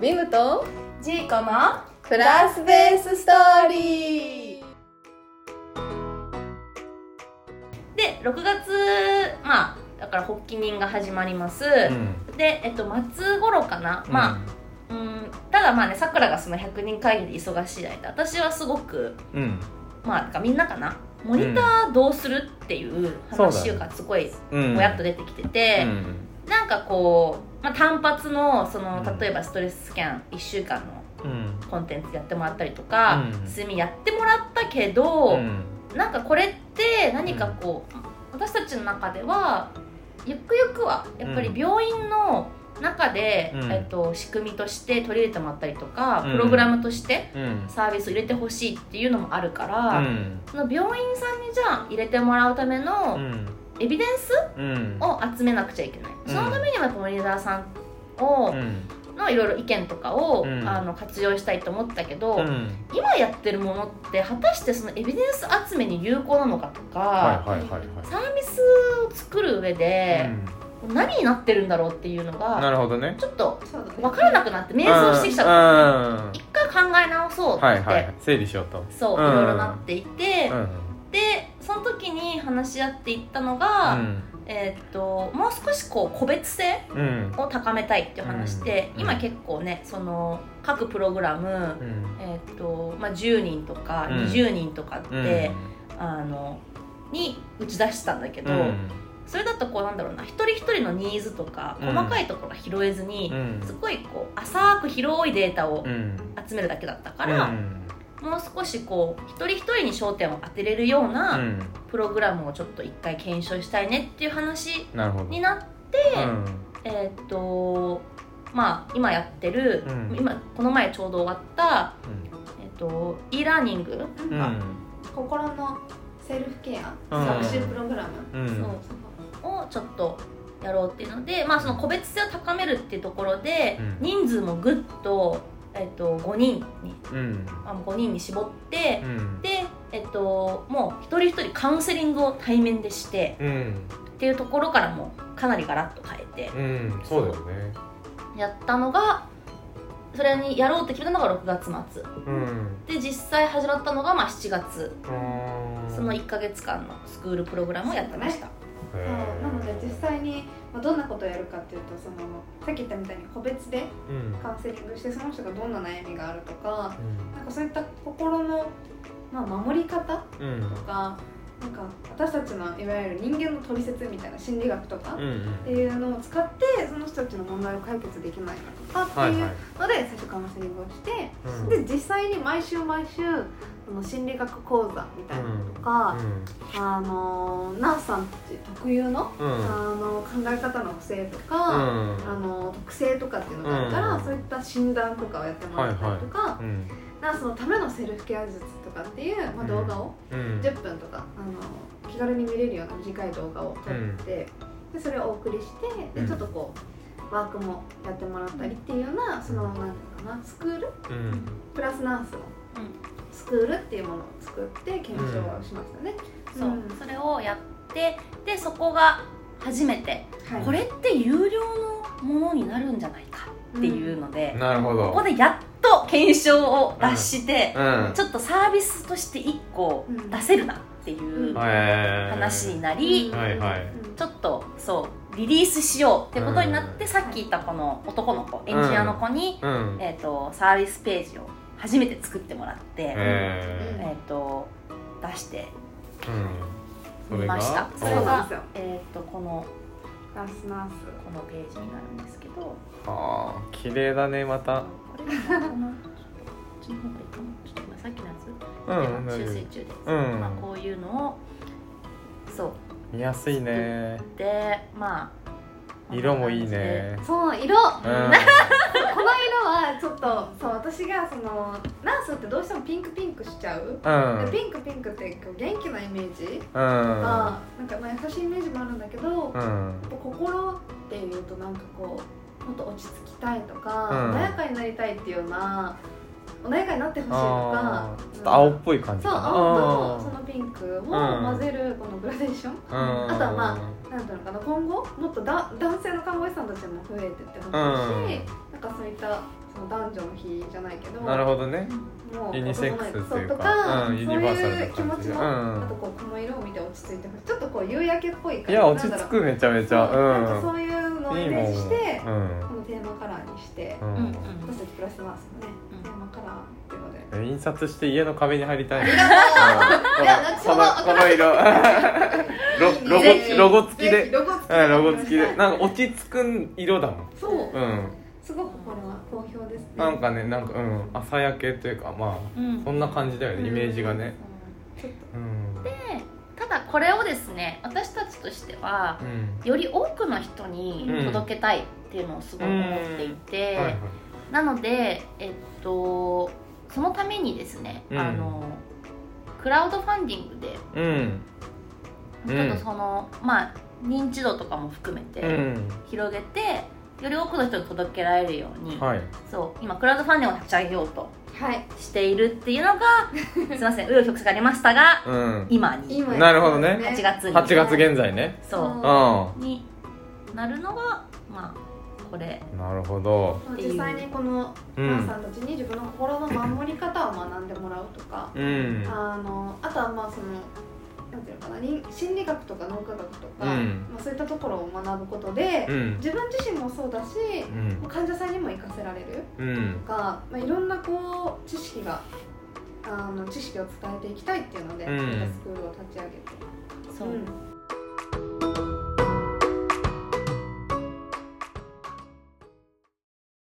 ビムとジーコのクラスベースストーリー。で6月まあだから発起人が始まります、うん。でえっと末頃かな、まあうんただまあねさくらがその100人会議で忙しい間私はすごくうんうん。まあなんかみんなかなモニターどうするっていう話がすごいうん。ぼやっと出てきてて、うん。なんかこう、まあ、単発のそのうん。例えばストレススキャン1週間のうん。コンテンツやってもらったりとか、うん。睡眠やってもらったけど、うん。なんかこれって何かこう、私たちの中ではゆくゆくはやっぱり病院の中で、うん。えっと、仕組みとして取り入れてもらったりとか、うん。プログラムとしてうん。サービスを入れてほしいっていうのもあるから、うん。その病院さんにじゃあ入れてもらうためのうん。エビデンスうん。を集めなくちゃいけない、うん。そのためにはやっぱモニターさんを、うん。のいろいろ意見とかを、うん。あの活用したいと思ったけど、うん。今やってるものって果たしてそのエビデンス集めに有効なのかとか、サービスを作る上で、何になってるんだろうっていうのうんがなるほどね。ちょっと分からなくなって迷走してきちゃったうん。一回考え直そうって、はいはい。整理しようと。そう、うん。いろいろなっていて、うん。でその時に話し合っていったのが、えーっともう少しこう個別性うん。を高めたいっていう話で、うん。今結構ねその各プログラム、うん。えーっとまあ、10人とかうん20人とかって、うん。あのに打ち出したんだけど、うんそれだとこうなんだろうな一人一人のニーズとかうん。細かいところが拾えずに、うん。すごいこう浅く広いデータをうん。集めるだけだったか、からもう少しこう一人一人に焦点を当てれるよううなん。プログラムをちょっと一回検証したいねっていう話になって、えーっとまあ今やってる、うん。今この前ちょうど終わった、えーっと e ラーニング、うん。なんか心のセルフケア、うん。学習プログラム、うん。そうをちょっとやろうっていうので、まあ、その個別性を高めるっていうところで、うん。人数もぐっと,、えっと5人にうん。あ5人に絞ってう、ん。で、えっともう一人一人カウンセリングを対面でしてうん。っていうところからもかなりガラッと変えてうん。そうだよね。やったのがそれにやろうって決めたのが6月末。うん。で実際始まったのがまあ7月。うん。その1か月間のスクールプログラムをやってました。そうなので実際に、まあ、どんなことをやるかっていうとそのさっき言ったみたいに個別でうん。カウンセリングしてその人がどんな悩みがあるとかうん。なんかそういった心の、まあ、守り方うん。とかなんか私たちのいわゆる人間の取説みたいな心理学とかっていうのを使ってその人たちの問題を解決できないかとかっていうので最初カウンセリングをしてうん。で実際に毎週毎週その心理学講座みたいなのとか、あのナースさんたち特有の,、あの考え方の癖とか、うん。あの特性とかっていうのがあったら、うん。そういった診断とかをやってもらったりとか、うんナースのためのセルフケア術とかっていう、まあ、動画をうん。10分とかあの気軽に見れるような短い動画を撮って、でそれをお送りしてうん。でちょっとこうワークもやってもらったりっていうようなそのなんていうのかなスクール？うん。プラスナースのスクールっていうものを作って検証をしましたね。そう、う。んそれをやってでそこが初めて、はい。これって有料のものになるんじゃないかっていうので、なるほど。ここでやっと検証を脱して、うん。ちょっとサービスとして1個うん。出せるなっていう話になり、うんはいはい。うん。ちょっとそうリリースしようってことになって、うん。さっき言ったこの男の子エンジニアの子に、うん。えー、とサービスページを初めて作ってもらって、へえー、と出してーうん。それがみました。それそうなんがですよ、えー、とこのナースナースこのページになるんですけど。あー綺麗だねまたこれがこのこっちの？方がいいかなちょっとさっきの？やつ、うん修正中です、うんまあ、こういうの？をそう見やすいねでまあ色もいいねそう色、うんこの？色はちょっとそう私がその？ナースってどうしてもピンクピンクしちゃう、うんピンクピンクって元気なイメージうん、なんかまあ優しいイメージもあるんだけど、うん心っていうとなんかこうもっと落ち着きたいとか、うん。穏やかになりたいっていうような穏やかになってほしいとかちょっと青っぽい感じそう青とそのピンクを混ぜるこのグラデーション、うん。あとはまなんていうのかな今後もっとだ男性の看護師さんたちも増えてってほしいし、なんかそういったその男女の日じゃないけどなるほどね。もうユニセックスっていうか。そうとか、うんユニバーサルなそういう気持ちの、うん。あとこうこの色を見て落ち着いてほしい。ちょっとこう夕焼けっぽい感じ。いや落ち着くめちゃめちゃ。そう。なんかうそういうのをイメージして、うこのテーマカラーにして、私たちプラスマースのね、うん。テーマカラーっていうので。え印刷して家の壁に貼りたい。このこの色。ロロゴロゴ付きで。ロゴ付きうんロゴ付きで。なんか落ち着く色だもん。そう。うん。すごくこれは好評ですね。なんかねなんかうん。朝焼けというかまあうん。そんな感じだよねイメージがね。ちょっと。うん。でただこれをですね私たちとしてはうん。より多くの人に届けたいっていうのをすごい思っていて、はいはい。なのでえっとそのためにですね、うん。あのクラウドファンディングでうん。ちょっとその、まあ認知度とかも含めうてん。広げて、より多くの人に届けられるように、はい。そう今クラウドファンディングを立ち上げようとはいしているっていうのが すいません紆余曲折ありましたがうん。今に。今なるほどね。8月に。8月現在ね。そう。うになるのがまあこれ。んなるほど。実際にこのうんマーさんたちに自分の心の守り方を学んでもらうとか、うん。あのあとはまあそのなんていうのかなり心理学とか脳科学とか、うん。まあ、そういったところを学ぶことで、うん。自分自身もそうだし、うん。患者さんにも活かせられるうん。とか、まあ、いろんなこう知識があの知識を伝えていきたいっていうので、うん。スクールを立ち上げて、そう、うん